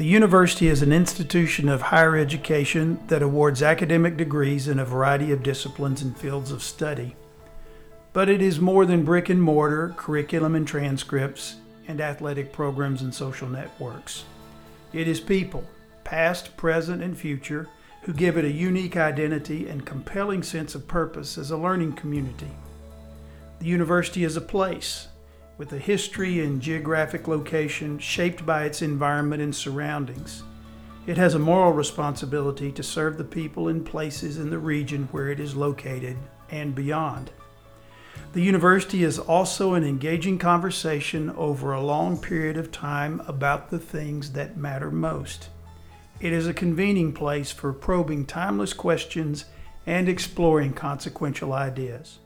The university is an institution of higher education that awards academic degrees in a variety of disciplines and fields of study. But it is more than brick and mortar, curriculum and transcripts, and athletic programs and social networks. It is people, past, present, and future, who give it a unique identity and compelling sense of purpose as a learning community. The university is a place with a history and geographic location shaped by its environment and surroundings. It has a moral responsibility to serve the people and places in the region where it is located and beyond. The university is also an engaging conversation over a long period of time about the things that matter most. It is a convening place for probing timeless questions and exploring consequential ideas.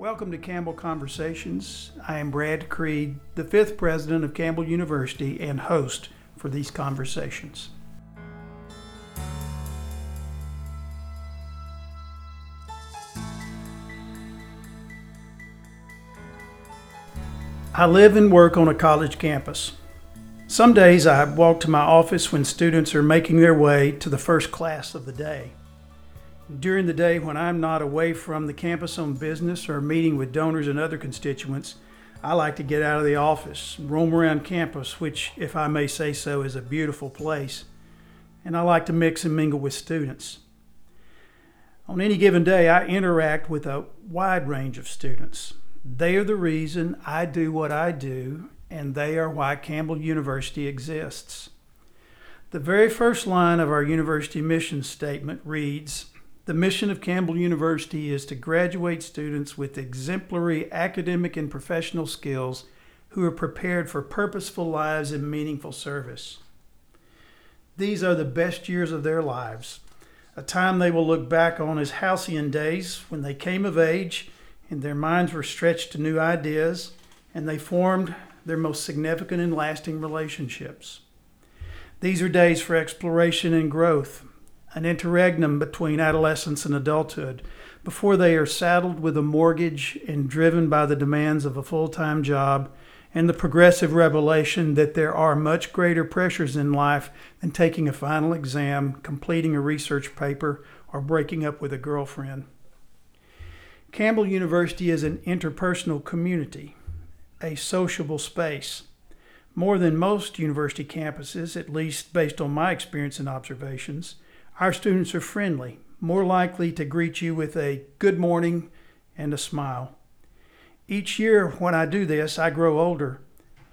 Welcome to Campbell Conversations. I am Brad Creed, the fifth president of Campbell University and host for these conversations. I live and work on a college campus. Some days I walk to my office when students are making their way to the first class of the day. During the day when I'm not away from the campus on business or meeting with donors and other constituents, I like to get out of the office, roam around campus, which, if I may say so, is a beautiful place. And I like to mix and mingle with students. On any given day, I interact with a wide range of students. They are the reason I do what I do, and they are why Campbell University exists. The very first line of our university mission statement reads the mission of Campbell University is to graduate students with exemplary academic and professional skills who are prepared for purposeful lives and meaningful service. These are the best years of their lives, a time they will look back on as halcyon days when they came of age and their minds were stretched to new ideas and they formed their most significant and lasting relationships. These are days for exploration and growth, an interregnum between adolescence and adulthood before they are saddled with a mortgage and driven by the demands of a full time job and the progressive revelation that there are much greater pressures in life than taking a final exam, completing a research paper, or breaking up with a girlfriend. Campbell University is an interpersonal community, a sociable space. More than most university campuses, at least based on my experience and observations, our students are friendly, more likely to greet you with a good morning and a smile. Each year when I do this, I grow older,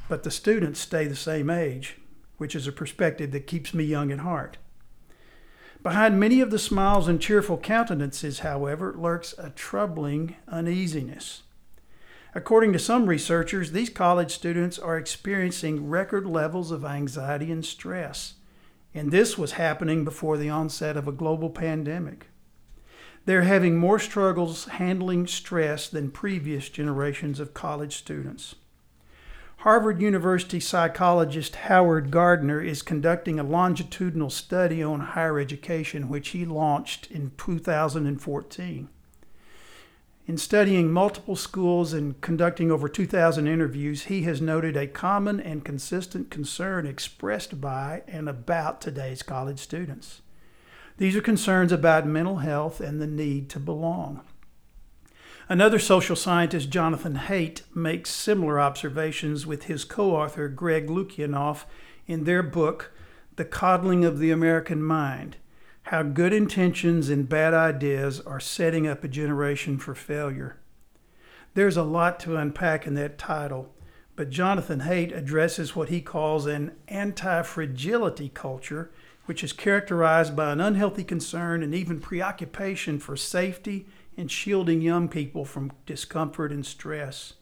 but the students stay the same age, which is a perspective that keeps me young at heart. Behind many of the smiles and cheerful countenances, however, lurks a troubling uneasiness. According to some researchers, these college students are experiencing record levels of anxiety and stress. And this was happening before the onset of a global pandemic. They're having more struggles handling stress than previous generations of college students. Harvard University psychologist Howard Gardner is conducting a longitudinal study on higher education, which he launched in 2014. In studying multiple schools and conducting over 2,000 interviews, he has noted a common and consistent concern expressed by and about today's college students. These are concerns about mental health and the need to belong. Another social scientist, Jonathan Haidt, makes similar observations with his co author, Greg Lukianoff, in their book, The Coddling of the American Mind how good intentions and bad ideas are setting up a generation for failure. There's a lot to unpack in that title, but Jonathan Haidt addresses what he calls an anti fragility culture, which is characterized by an unhealthy concern and even preoccupation for safety and shielding young people from discomfort and stress.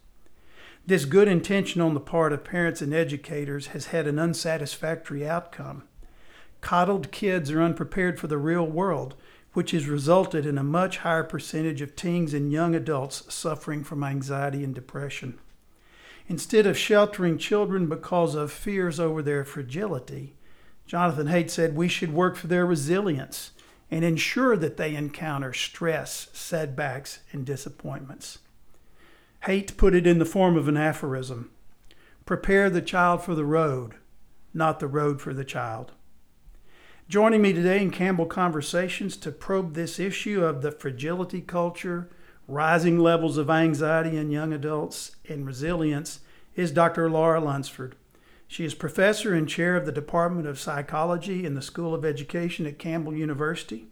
This good intention on the part of parents and educators has had an unsatisfactory outcome. Coddled kids are unprepared for the real world, which has resulted in a much higher percentage of teens and young adults suffering from anxiety and depression. Instead of sheltering children because of fears over their fragility, Jonathan Haidt said we should work for their resilience and ensure that they encounter stress, setbacks, and disappointments. Haidt put it in the form of an aphorism Prepare the child for the road, not the road for the child. Joining me today in Campbell Conversations to probe this issue of the fragility culture, rising levels of anxiety in young adults, and resilience is Dr. Laura Lunsford. She is professor and chair of the Department of Psychology in the School of Education at Campbell University.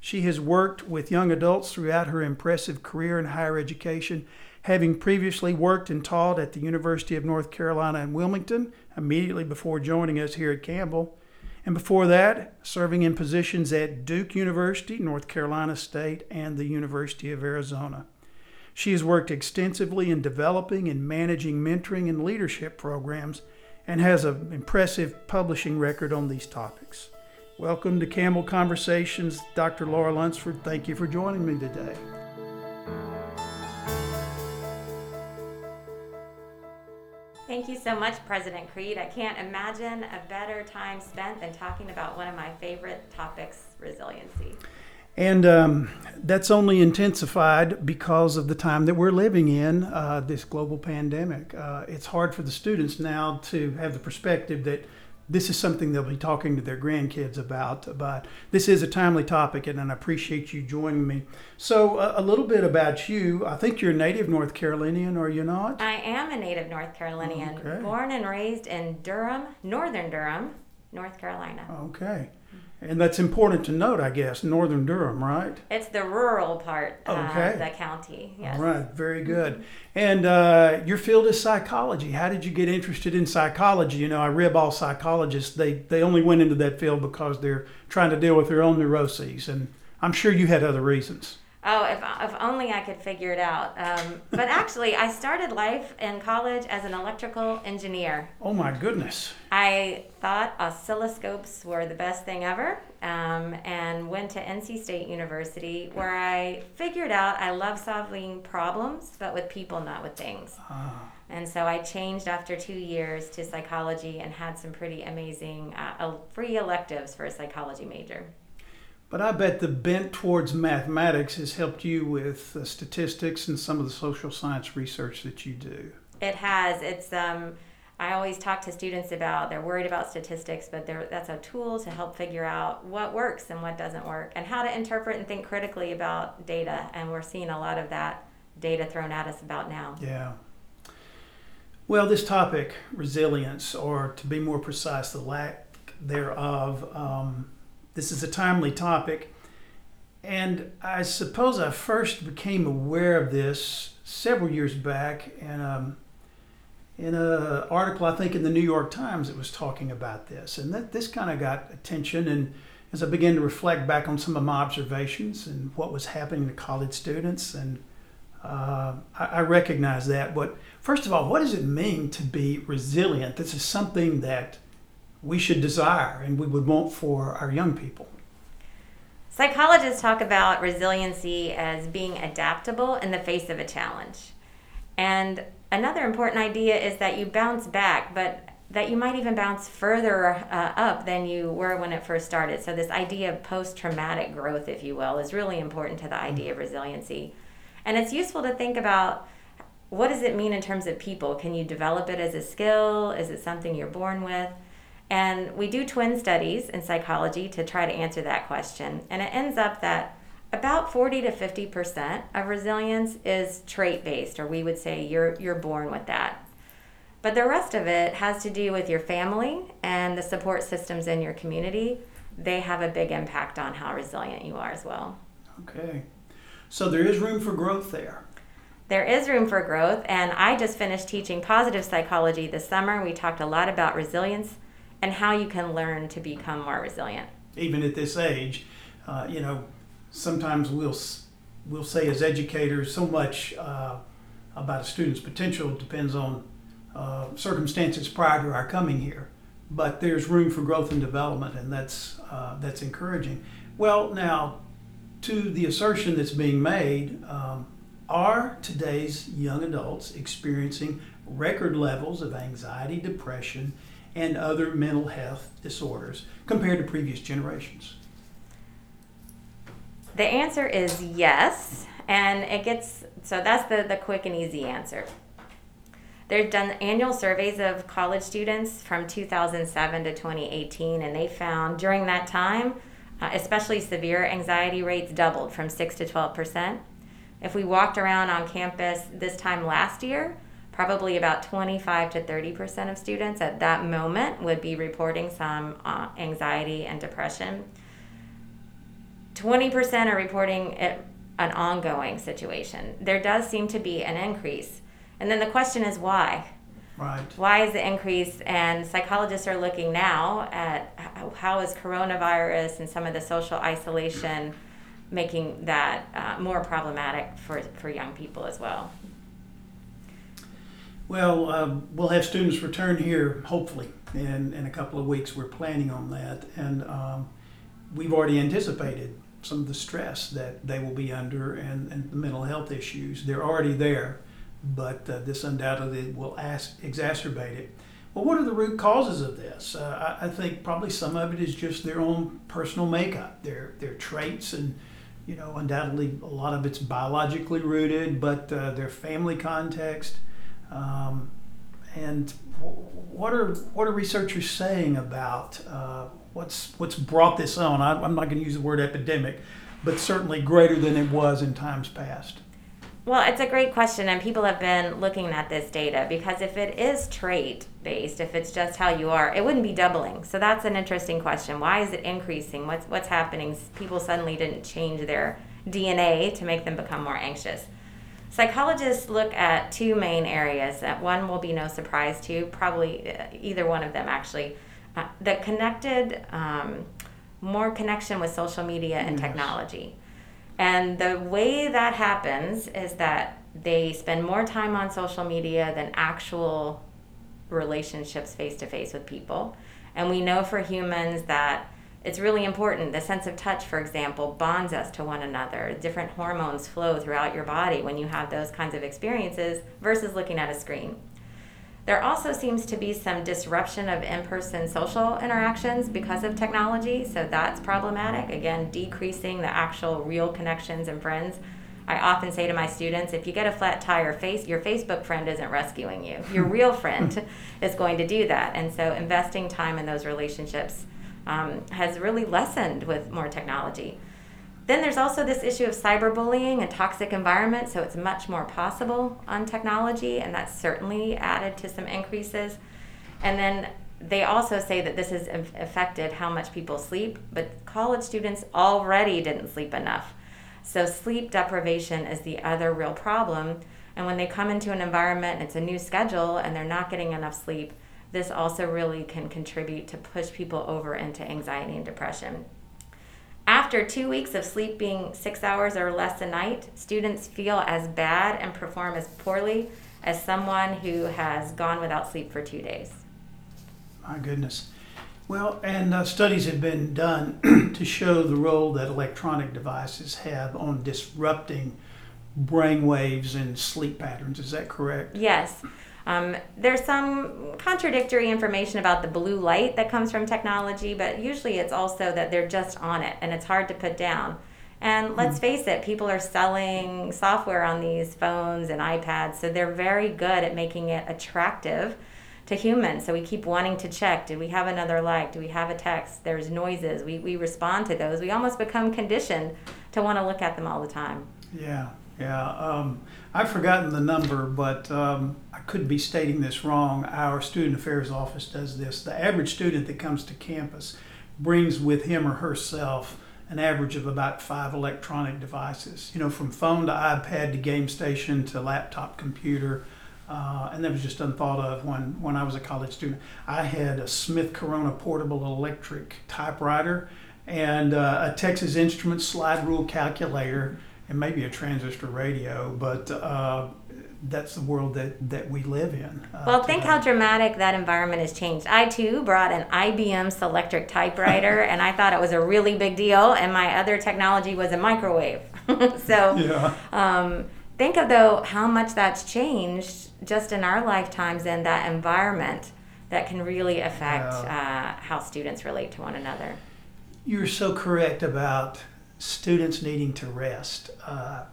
She has worked with young adults throughout her impressive career in higher education, having previously worked and taught at the University of North Carolina in Wilmington immediately before joining us here at Campbell. And before that, serving in positions at Duke University, North Carolina State, and the University of Arizona. She has worked extensively in developing and managing mentoring and leadership programs and has an impressive publishing record on these topics. Welcome to Campbell Conversations, Dr. Laura Lunsford. Thank you for joining me today. Thank you so much, President Creed. I can't imagine a better time spent than talking about one of my favorite topics resiliency. And um, that's only intensified because of the time that we're living in, uh, this global pandemic. Uh, it's hard for the students now to have the perspective that this is something they'll be talking to their grandkids about. But this is a timely topic, and, I appreciate you joining me. So, uh, a little bit about you. I think you're a native North Carolinian, are you not? I am a native North Carolinian, okay. born and raised in Durham, northern Durham, North Carolina. Okay. And that's important to note, I guess, northern Durham, right? It's the rural part uh, okay. of the county. Yes. All right, very good. And uh, your field is psychology. How did you get interested in psychology? You know, I rib all psychologists. They they only went into that field because they're trying to deal with their own neuroses, and I'm sure you had other reasons. Oh, if, if only I could figure it out. Um, but actually, I started life in college as an electrical engineer. Oh, my goodness. I thought oscilloscopes were the best thing ever um, and went to NC State University where I figured out I love solving problems, but with people, not with things. Ah. And so I changed after two years to psychology and had some pretty amazing uh, free electives for a psychology major. But I bet the bent towards mathematics has helped you with the statistics and some of the social science research that you do. It has. It's um, I always talk to students about they're worried about statistics, but that's a tool to help figure out what works and what doesn't work, and how to interpret and think critically about data. And we're seeing a lot of that data thrown at us about now. Yeah. Well, this topic, resilience, or to be more precise, the lack thereof. Um, this is a timely topic. And I suppose I first became aware of this several years back in, um, in an article, I think, in the New York Times that was talking about this. And that, this kind of got attention. And as I began to reflect back on some of my observations and what was happening to college students, and uh, I, I recognize that. But first of all, what does it mean to be resilient? This is something that we should desire and we would want for our young people. Psychologists talk about resiliency as being adaptable in the face of a challenge. And another important idea is that you bounce back, but that you might even bounce further uh, up than you were when it first started. So, this idea of post traumatic growth, if you will, is really important to the idea of resiliency. And it's useful to think about what does it mean in terms of people? Can you develop it as a skill? Is it something you're born with? And we do twin studies in psychology to try to answer that question. And it ends up that about 40 to 50% of resilience is trait based, or we would say you're, you're born with that. But the rest of it has to do with your family and the support systems in your community. They have a big impact on how resilient you are as well. Okay. So there is room for growth there. There is room for growth, and I just finished teaching positive psychology this summer. We talked a lot about resilience and how you can learn to become more resilient. Even at this age, uh, you know, sometimes we'll we'll say as educators so much uh, about a student's potential depends on uh, circumstances prior to our coming here. But there's room for growth and development, and that's uh, that's encouraging. Well, now to the assertion that's being made. Um, are today's young adults experiencing record levels of anxiety, depression, and other mental health disorders compared to previous generations? The answer is yes, and it gets so that's the, the quick and easy answer. They've done annual surveys of college students from 2007 to 2018, and they found during that time, uh, especially severe anxiety rates doubled from 6 to 12 percent. If we walked around on campus this time last year, probably about 25 to 30 percent of students at that moment would be reporting some uh, anxiety and depression. 20 percent are reporting it, an ongoing situation. There does seem to be an increase. And then the question is why? Right. Why is the increase? And psychologists are looking now at how is coronavirus and some of the social isolation making that uh, more problematic for, for young people as well. Well, um, we'll have students return here hopefully in, in a couple of weeks. We're planning on that. And um, we've already anticipated some of the stress that they will be under and, and the mental health issues. They're already there, but uh, this undoubtedly will ask, exacerbate it. Well, what are the root causes of this? Uh, I, I, think probably some of it is just their own personal makeup, their their traits, and you know, undoubtedly a lot of it's biologically rooted, but uh, their family context. Um, and what are what are researchers saying about uh, what's what's brought this on? I, I'm not going to use the word epidemic, but certainly greater than it was in times past. Well, it's a great question, and people have been looking at this data because if it is trait based, if it's just how you are, it wouldn't be doubling. So that's an interesting question. Why is it increasing? What's what's happening? People suddenly didn't change their DNA to make them become more anxious. Psychologists look at two main areas. That one will be no surprise to probably uh, either one of them actually. Uh, the connected, um, more connection with social media and yes. technology. And the way that happens is that they spend more time on social media than actual relationships face to face with people. And we know for humans that it's really important. The sense of touch, for example, bonds us to one another. Different hormones flow throughout your body when you have those kinds of experiences versus looking at a screen. There also seems to be some disruption of in person social interactions because of technology, so that's problematic. Again, decreasing the actual real connections and friends. I often say to my students, if you get a flat tire, face your Facebook friend isn't rescuing you. Your real friend is going to do that. And so investing time in those relationships um, has really lessened with more technology. Then there's also this issue of cyberbullying and toxic environment, so it's much more possible on technology, and that's certainly added to some increases. And then they also say that this has affected how much people sleep, but college students already didn't sleep enough. So sleep deprivation is the other real problem. And when they come into an environment, it's a new schedule, and they're not getting enough sleep, this also really can contribute to push people over into anxiety and depression. After two weeks of sleeping six hours or less a night, students feel as bad and perform as poorly as someone who has gone without sleep for two days. My goodness. Well, and uh, studies have been done to show the role that electronic devices have on disrupting brain waves and sleep patterns. Is that correct? Yes. Um, there's some contradictory information about the blue light that comes from technology, but usually it's also that they're just on it and it's hard to put down. And let's hmm. face it, people are selling software on these phones and iPads, so they're very good at making it attractive to humans. So we keep wanting to check do we have another like? Do we have a text? There's noises. We, we respond to those. We almost become conditioned to want to look at them all the time. Yeah, yeah. Um, I've forgotten the number, but um, I could be stating this wrong. Our student affairs office does this. The average student that comes to campus brings with him or herself an average of about five electronic devices, you know, from phone to iPad to game station to laptop computer. Uh, and that was just unthought of when, when I was a college student. I had a Smith Corona portable electric typewriter and uh, a Texas Instruments slide rule calculator and maybe a transistor radio, but uh, that's the world that, that we live in. Uh, well, think how dramatic that environment has changed. I too brought an IBM Selectric typewriter, and I thought it was a really big deal, and my other technology was a microwave. so, yeah. um, think of though how much that's changed just in our lifetimes and that environment that can really affect yeah. uh, how students relate to one another. You're so correct about students needing to rest. Uh,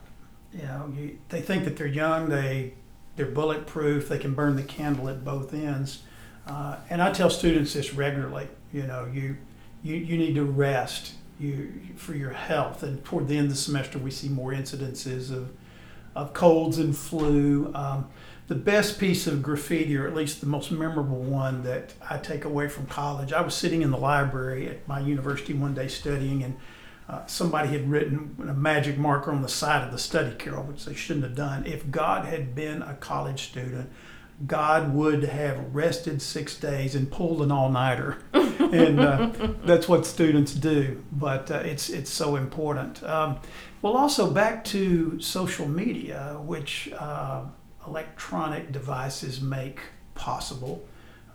you know, you, they think that they're young, they they're bulletproof. They can burn the candle at both ends. Uh, and I tell students this regularly. You know, you you, you need to rest you for your health. And toward the end of the semester, we see more incidences of of colds and flu. Um, the best piece of graffiti, or at least the most memorable one that I take away from college, I was sitting in the library at my university one day studying, and uh, somebody had written a magic marker on the side of the study carrel, which they shouldn't have done. If God had been a college student, God would have rested six days and pulled an all-nighter, and uh, that's what students do. But uh, it's it's so important. Um, well, also back to social media, which uh, electronic devices make possible.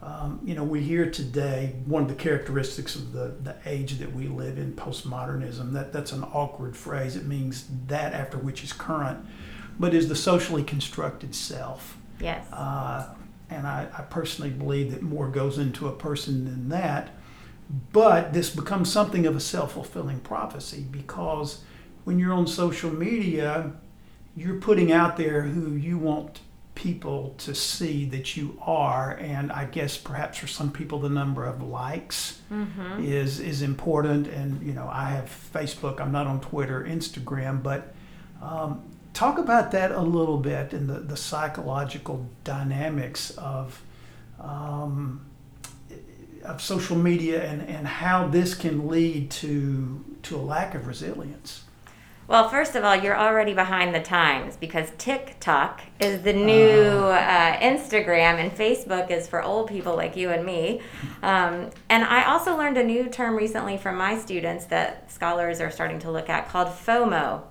Um, you know, we hear today one of the characteristics of the, the age that we live in, postmodernism. That that's an awkward phrase. It means that after which is current, but is the socially constructed self. Yes. Uh, and I, I personally believe that more goes into a person than that. But this becomes something of a self fulfilling prophecy because when you're on social media, you're putting out there who you want people to see that you are and i guess perhaps for some people the number of likes mm-hmm. is is important and you know i have facebook i'm not on twitter instagram but um, talk about that a little bit and the, the psychological dynamics of um, of social media and, and how this can lead to to a lack of resilience well, first of all, you're already behind the times because TikTok is the new oh. uh, Instagram and Facebook is for old people like you and me. Um, and I also learned a new term recently from my students that scholars are starting to look at called FOMO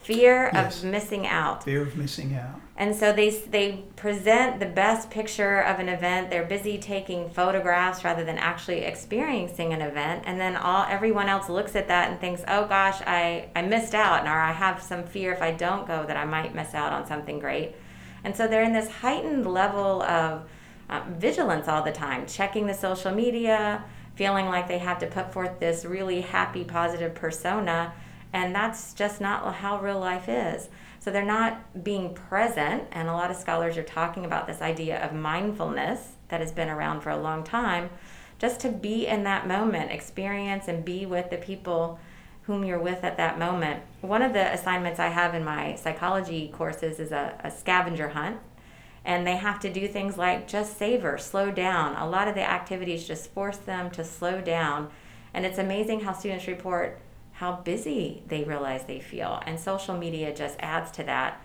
fear yes. of missing out. Fear of missing out. And so they they present the best picture of an event. They're busy taking photographs rather than actually experiencing an event. And then all everyone else looks at that and thinks, "Oh gosh, I I missed out," or I have some fear if I don't go that I might miss out on something great. And so they're in this heightened level of uh, vigilance all the time, checking the social media, feeling like they have to put forth this really happy, positive persona and that's just not how real life is. So they're not being present. And a lot of scholars are talking about this idea of mindfulness that has been around for a long time, just to be in that moment, experience and be with the people whom you're with at that moment. One of the assignments I have in my psychology courses is a, a scavenger hunt. And they have to do things like just savor, slow down. A lot of the activities just force them to slow down. And it's amazing how students report how busy they realize they feel. And social media just adds to that.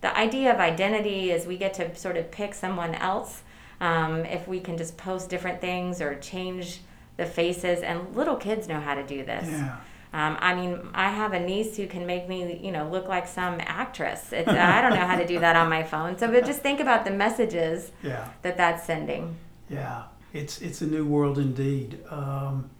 The idea of identity is we get to sort of pick someone else um, if we can just post different things or change the faces. And little kids know how to do this. Yeah. Um, I mean, I have a niece who can make me, you know, look like some actress. It's, I don't know how to do that on my phone. So, but just think about the messages yeah. that that's sending. Yeah, it's it's a new world indeed. Um,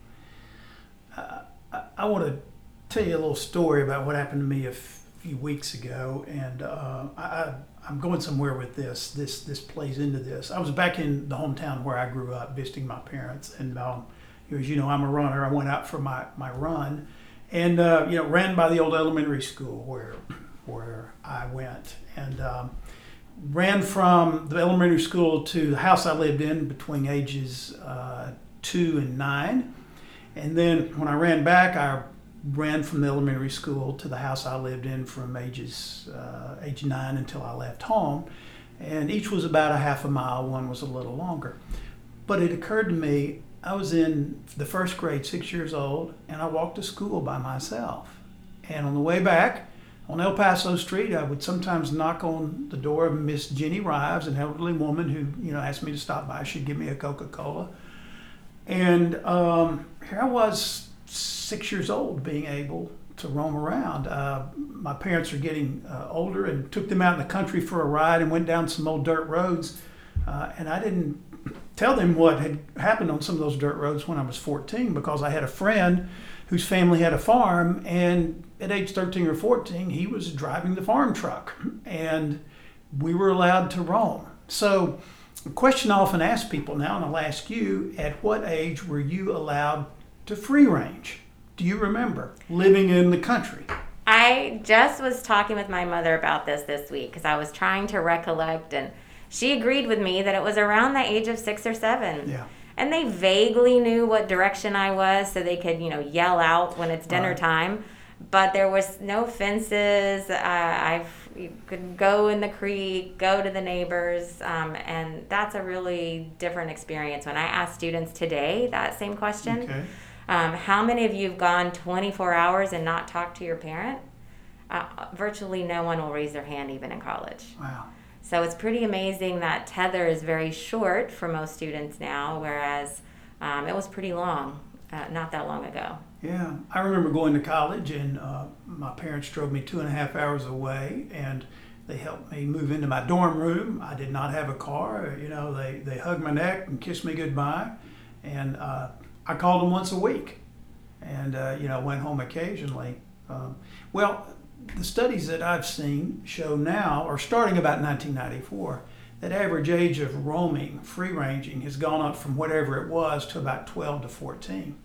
I, I want to tell you a little story about what happened to me a few weeks ago, and uh, I, I'm going somewhere with this. This this plays into this. I was back in the hometown where I grew up, visiting my parents, and um, as you know, I'm a runner. I went out for my my run, and uh, you know, ran by the old elementary school where where I went, and. Um, ran from the elementary school to the house I lived in between ages uh, two and nine. And then when I ran back, I ran from the elementary school to the house I lived in from ages uh, age nine until I left home, and each was about a half a mile. One was a little longer, but it occurred to me I was in the first grade, six years old, and I walked to school by myself. And on the way back on El Paso Street, I would sometimes knock on the door of Miss Jenny Rives, an elderly woman who you know asked me to stop by. She'd give me a Coca Cola, and um, here I was six years old being able to roam around. Uh, my parents are getting uh, older and took them out in the country for a ride and went down some old dirt roads. Uh, and I didn't tell them what had happened on some of those dirt roads when I was 14 because I had a friend whose family had a farm. And at age 13 or 14, he was driving the farm truck and we were allowed to roam. So, a question I often ask people now, and I'll ask you at what age were you allowed to free range? Do you remember living in the country? I just was talking with my mother about this this week because I was trying to recollect, and she agreed with me that it was around the age of six or seven. Yeah. And they vaguely knew what direction I was, so they could, you know, yell out when it's dinner Right. time. But there was no fences. Uh, I could go in the creek, go to the neighbors, um, and that's a really different experience. When I ask students today that same question, Okay. Um, how many of you have gone 24 hours and not talked to your parent? Uh, virtually no one will raise their hand, even in college. Wow. So it's pretty amazing that tether is very short for most students now, whereas um, it was pretty long uh, not that long ago. Yeah, I remember going to college, and uh, my parents drove me two and a half hours away, and they helped me move into my dorm room. I did not have a car. You know, they, they hugged my neck and kissed me goodbye, and uh, I called them once a week, and uh, you know went home occasionally. Um, well, the studies that I've seen show now, or starting about 1994, that average age of roaming, free ranging, has gone up from whatever it was to about 12 to 14.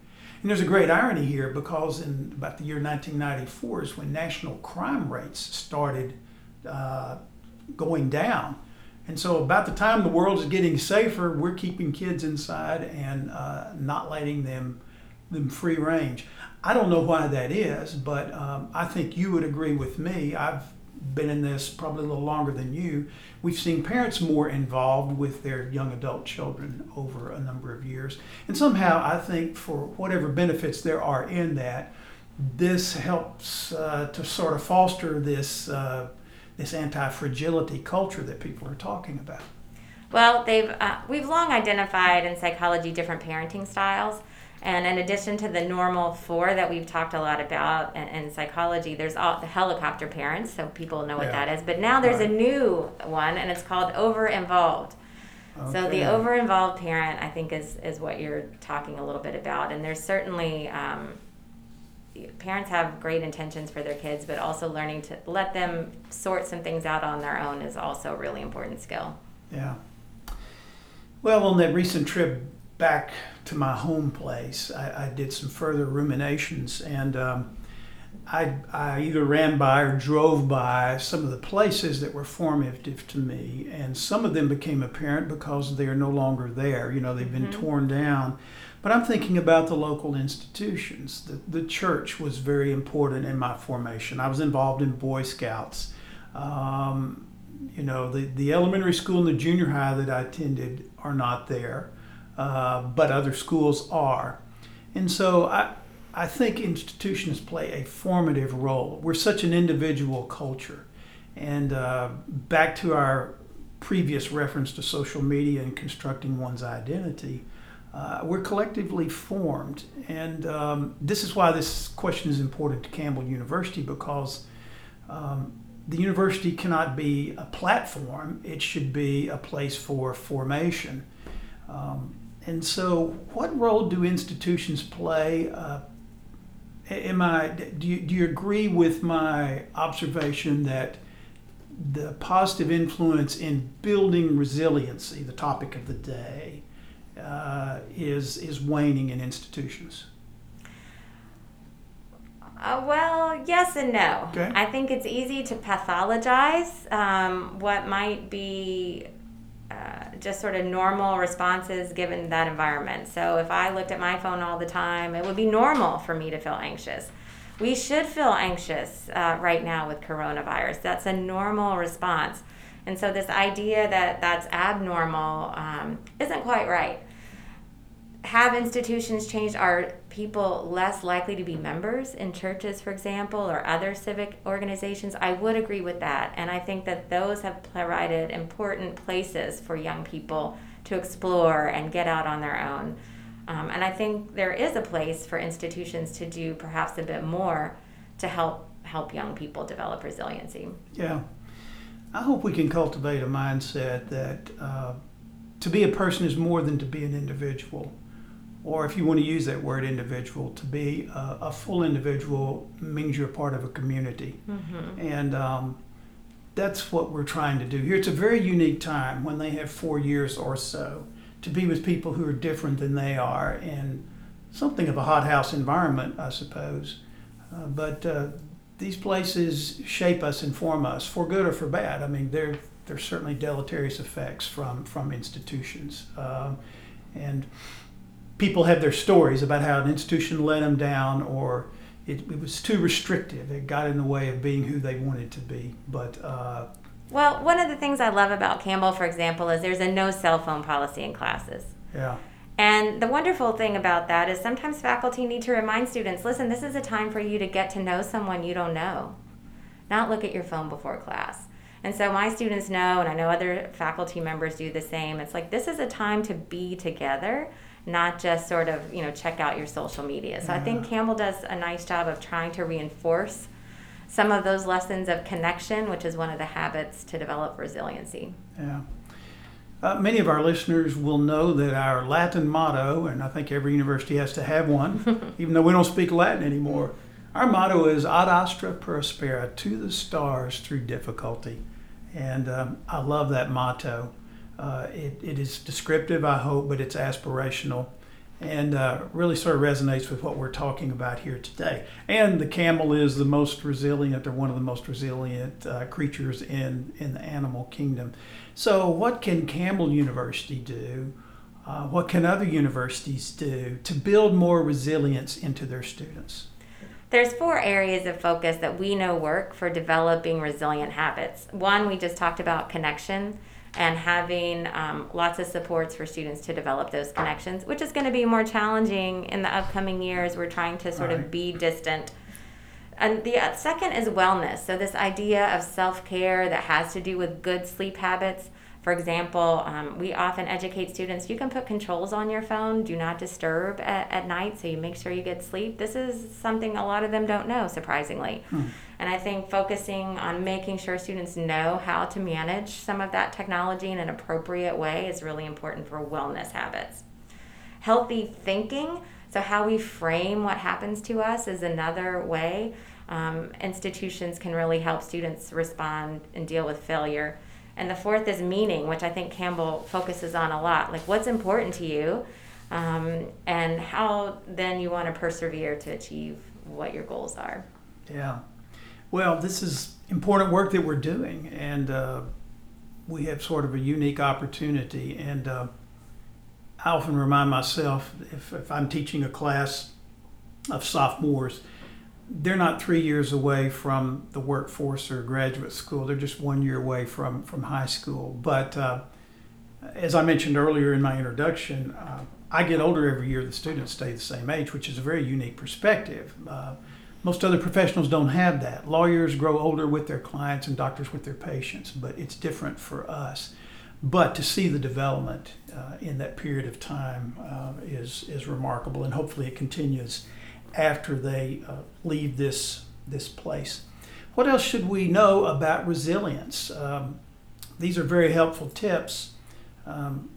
And there's a great irony here because in about the year 1994 is when national crime rates started uh, going down. And so, about the time the world is getting safer, we're keeping kids inside and uh, not letting them them free range. I don't know why that is, but um, I think you would agree with me. I've been in this probably a little longer than you. We've seen parents more involved with their young adult children over a number of years. And somehow I think for whatever benefits there are in that, this helps uh, to sort of foster this, uh, this anti fragility culture that people are talking about. Well, they've uh, we've long identified in psychology different parenting styles, and in addition to the normal four that we've talked a lot about in, in psychology, there's all the helicopter parents, so people know what Yeah. that is. But now there's Right. a new one, and it's called over involved. So the over involved parent, I think, is is what you're talking a little bit about, and there's certainly. Um, Parents have great intentions for their kids, but also learning to let them sort some things out on their own is also a really important skill. Yeah. Well, on that recent trip back to my home place, I, I did some further ruminations, and um, I, I either ran by or drove by some of the places that were formative to me, and some of them became apparent because they are no longer there. You know, they've been torn down. But I'm thinking about the local institutions. The, the church was very important in my formation. I was involved in Boy Scouts. Um, you know, the, the elementary school and the junior high that I attended are not there, uh, but other schools are. And so I, I think institutions play a formative role. We're such an individual culture. And uh, back to our previous reference to social media and constructing one's identity, uh, we're collectively formed. And um, this is why this question is important to Campbell University because um, the university cannot be a platform, it should be a place for formation. Um, and so, what role do institutions play? Uh, am I, do, you, do you agree with my observation that the positive influence in building resiliency, the topic of the day, uh, is, is waning in institutions? Uh, well, yes and no. Okay. I think it's easy to pathologize um, what might be uh, just sort of normal responses given that environment. So if I looked at my phone all the time, it would be normal for me to feel anxious. We should feel anxious uh, right now with coronavirus. That's a normal response. And so this idea that that's abnormal um, isn't quite right have institutions changed? Are people less likely to be members in churches, for example, or other civic organizations? I would agree with that. And I think that those have provided important places for young people to explore and get out on their own. Um, and I think there is a place for institutions to do perhaps a bit more to help help young people develop resiliency. Yeah. I hope we can cultivate a mindset that uh, to be a person is more than to be an individual. Or if you want to use that word individual, to be a, a full individual means you're part of a community. And um, that's what we're trying to do here. It's a very unique time when they have four years or so to be with people who are different than they are in something of a hothouse environment, I suppose. Uh, but uh, these places shape us and form us for good or for bad. I mean, there there's certainly deleterious effects from from institutions, um, and people have their stories about how an institution let them down or it, it, was too restrictive. It got in the way of being who they wanted to be. But uh, well, one of the things I love about Campbell, for example, is there's a no cell phone policy in classes. Yeah. And the wonderful thing about that is sometimes faculty need to remind students listen, this is a time for you to get to know someone you don't know, not look at your phone before class. And so my students know, and I know other faculty members do the same. It's like this is a time to be together, not just sort of, you know, check out your social media. So yeah. I think Campbell does a nice job of trying to reinforce some of those lessons of connection, which is one of the habits to develop resiliency. Yeah. Uh, many of our listeners will know that our Latin motto, and I think every university has to have one, even though we don't speak Latin anymore, our motto is Ad Astra Per Aspera, to the stars through difficulty. And um, I love that motto. Uh, it, it is descriptive, I hope, but it's aspirational and uh, really sort of resonates with what we're talking about here today. And the camel is the most resilient, or one of the most resilient uh, creatures in, in the animal kingdom. So, what can Campbell University do? Uh, what can other universities do to build more resilience into their students? There's four areas of focus that we know work for developing resilient habits. One, we just talked about connection and having um, lots of supports for students to develop those connections, which is going to be more challenging in the upcoming years. We're trying to sort right. of be distant. And the uh, second is wellness. So, this idea of self care that has to do with good sleep habits. For example, um, we often educate students you can put controls on your phone, do not disturb at, at night, so you make sure you get sleep. This is something a lot of them don't know, surprisingly. Hmm. And I think focusing on making sure students know how to manage some of that technology in an appropriate way is really important for wellness habits. Healthy thinking, so how we frame what happens to us, is another way. Um, institutions can really help students respond and deal with failure and the fourth is meaning, which I think Campbell focuses on a lot. Like, what's important to you, um, and how then you want to persevere to achieve what your goals are. Yeah. Well, this is important work that we're doing, and uh, we have sort of a unique opportunity. And uh, I often remind myself if, if I'm teaching a class of sophomores, they're not three years away from the workforce or graduate school. They're just one year away from, from high school. But uh, as I mentioned earlier in my introduction, uh, I get older every year. The students stay the same age, which is a very unique perspective. Uh, most other professionals don't have that. Lawyers grow older with their clients and doctors with their patients, but it's different for us. But to see the development uh, in that period of time uh, is, is remarkable, and hopefully it continues after they uh, leave this, this place. What else should we know about resilience? Um, these are very helpful tips. Um,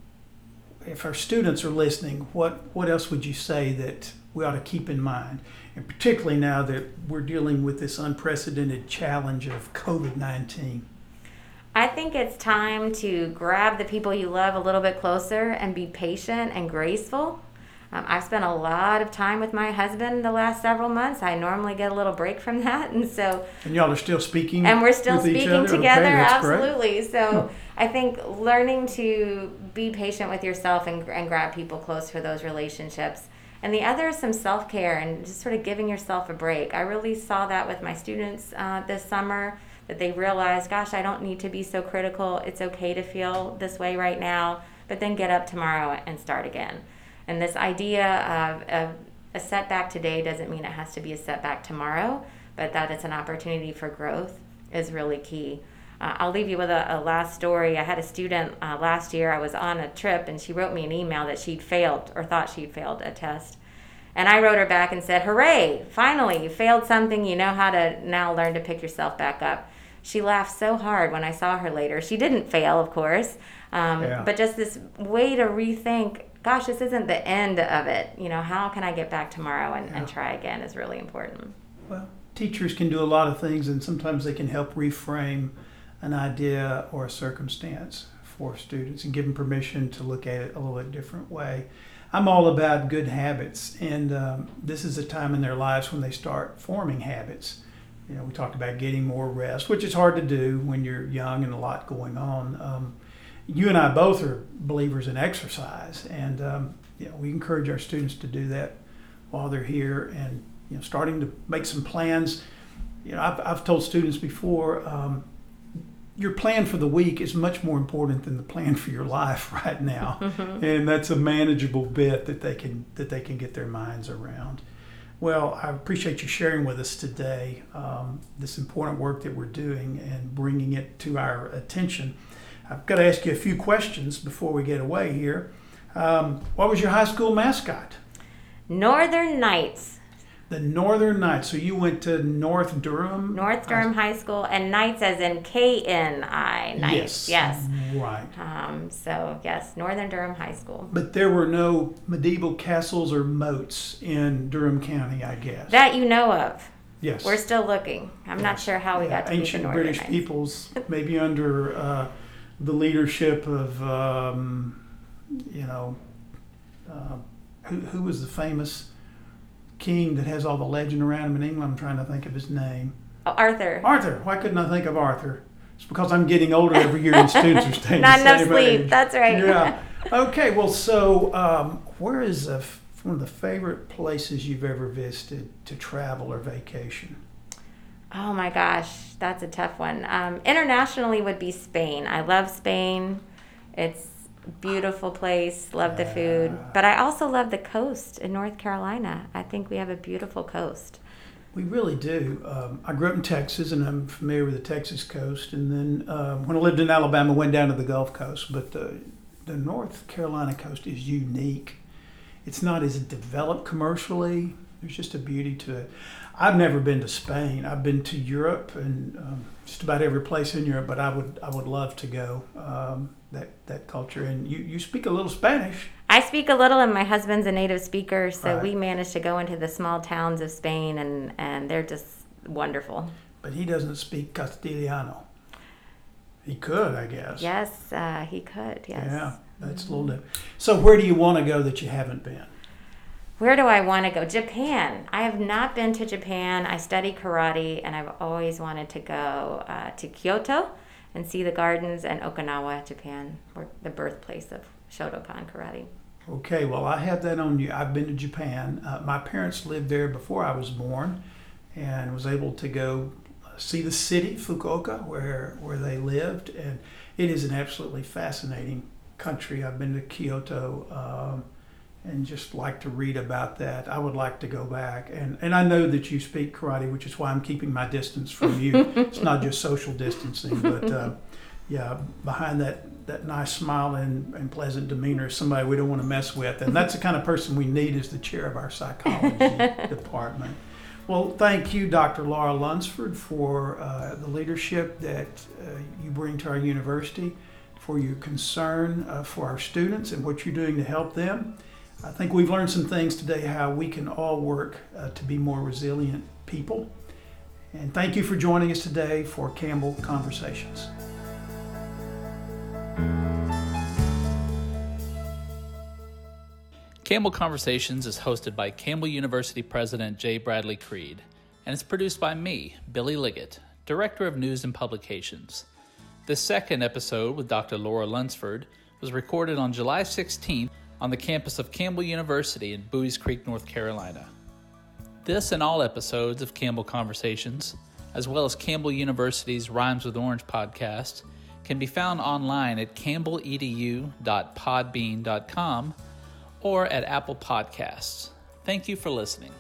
if our students are listening, what, what else would you say that we ought to keep in mind? And particularly now that we're dealing with this unprecedented challenge of COVID 19. I think it's time to grab the people you love a little bit closer and be patient and graceful um, I've spent a lot of time with my husband the last several months. I normally get a little break from that, and so. And y'all are still speaking. And we're still speaking together, okay, absolutely. So I think learning to be patient with yourself and, and grab people close for those relationships. And the other is some self care and just sort of giving yourself a break. I really saw that with my students uh, this summer that they realized, gosh, I don't need to be so critical. It's okay to feel this way right now, but then get up tomorrow and start again. And this idea of, of a setback today doesn't mean it has to be a setback tomorrow, but that it's an opportunity for growth is really key. Uh, I'll leave you with a, a, last story. I had a student uh, last year. I was on a trip and she wrote me an email that she'd failed or thought she'd failed a test. And I wrote her back and said, Hooray, finally, you failed something. You know how to now learn to pick yourself back up. She laughed so hard when I saw her later. She didn't fail, of course, um, yeah. but just this way to rethink gosh, this isn't the end of it. You know, how can I get back tomorrow and, yeah. and try again is really important. Well, teachers can do a lot of things, and sometimes they can help reframe an idea or a circumstance for students and give them permission to look at it a little bit different way. I'm all about good habits, and um, this is a time in their lives when they start forming habits. you know, we talked about getting more rest, which is hard to do when you're young and a lot going on. Um, you and I both are believers in exercise, and um, you know, we encourage our students to do that while they're here, and you know, starting to make some plans. You know, I've, I've told students before, um, your plan for the week is much more important than the plan for your life right now, mm-hmm. and that's a manageable bit that they can that they can get their minds around. Well, I appreciate you sharing with us today um, this important work that we're doing and bringing it to our attention. I've got to ask you a few questions before we get away here. Um, what was your high school mascot? Northern Knights. The Northern Knights. So you went to North Durham? North Durham High, High School, and Knights as in K N I. Knights. Yes. Yes. Right. Um, so, yes, Northern Durham High School. But there were no medieval castles or moats in Durham County, I guess. That you know of. Yes. We're still looking. I'm yes. not sure how we yeah, got to ancient British Knights. peoples, maybe under uh, the leadership of, um, you know, uh, who, who was the famous king that has all the legend around him in England. I'm trying to think of his name. Oh, Arthur. Arthur. Why couldn't I think of Arthur? It's because I'm getting older every year and students are staying Not enough sleep. Age. That's right. Yeah. Okay. Well, so um, where is a, one of the favorite places you've ever visited to travel or vacation? Oh my gosh, that's a tough one. Um, internationally would be Spain. I love Spain. It's beautiful place. Love the food, but I also love the coast in North Carolina. I think we have a beautiful coast. We really do. Um, I grew up in Texas, and I'm familiar with the Texas coast. And then uh, when I lived in Alabama, went down to the Gulf Coast. But the the North Carolina coast is unique. It's not as developed commercially. There's just a beauty to it. I've never been to Spain. I've been to Europe and um, just about every place in Europe, but I would I would love to go. Um, that that culture. And you you speak a little Spanish. I speak a little, and my husband's a native speaker, so right. we managed to go into the small towns of Spain, and and they're just wonderful. But he doesn't speak Castellano. He could, I guess. Yes, uh, he could. Yes. Yeah, that's mm-hmm. a little different. So, where do you want to go that you haven't been? Where do I want to go? Japan. I have not been to Japan. I study karate, and I've always wanted to go uh, to Kyoto and see the gardens and Okinawa, Japan, the birthplace of Shotokan karate. Okay, well, I have that on you. I've been to Japan. Uh, my parents lived there before I was born and was able to go see the city, Fukuoka, where, where they lived. And it is an absolutely fascinating country. I've been to Kyoto. Um, and just like to read about that. I would like to go back. And, and I know that you speak karate, which is why I'm keeping my distance from you. it's not just social distancing, but uh, yeah, behind that, that nice smile and, and pleasant demeanor is somebody we don't want to mess with. And that's the kind of person we need as the chair of our psychology department. Well, thank you, Dr. Laura Lunsford, for uh, the leadership that uh, you bring to our university, for your concern uh, for our students and what you're doing to help them. I think we've learned some things today how we can all work uh, to be more resilient people. And thank you for joining us today for Campbell Conversations. Campbell Conversations is hosted by Campbell University President J. Bradley Creed, and it's produced by me, Billy Liggett, Director of News and Publications. The second episode with Dr. Laura Lunsford was recorded on July 16th on the campus of Campbell University in Buies Creek, North Carolina. This and all episodes of Campbell Conversations, as well as Campbell University's Rhymes with Orange podcast, can be found online at campbelledu.podbean.com or at Apple Podcasts. Thank you for listening.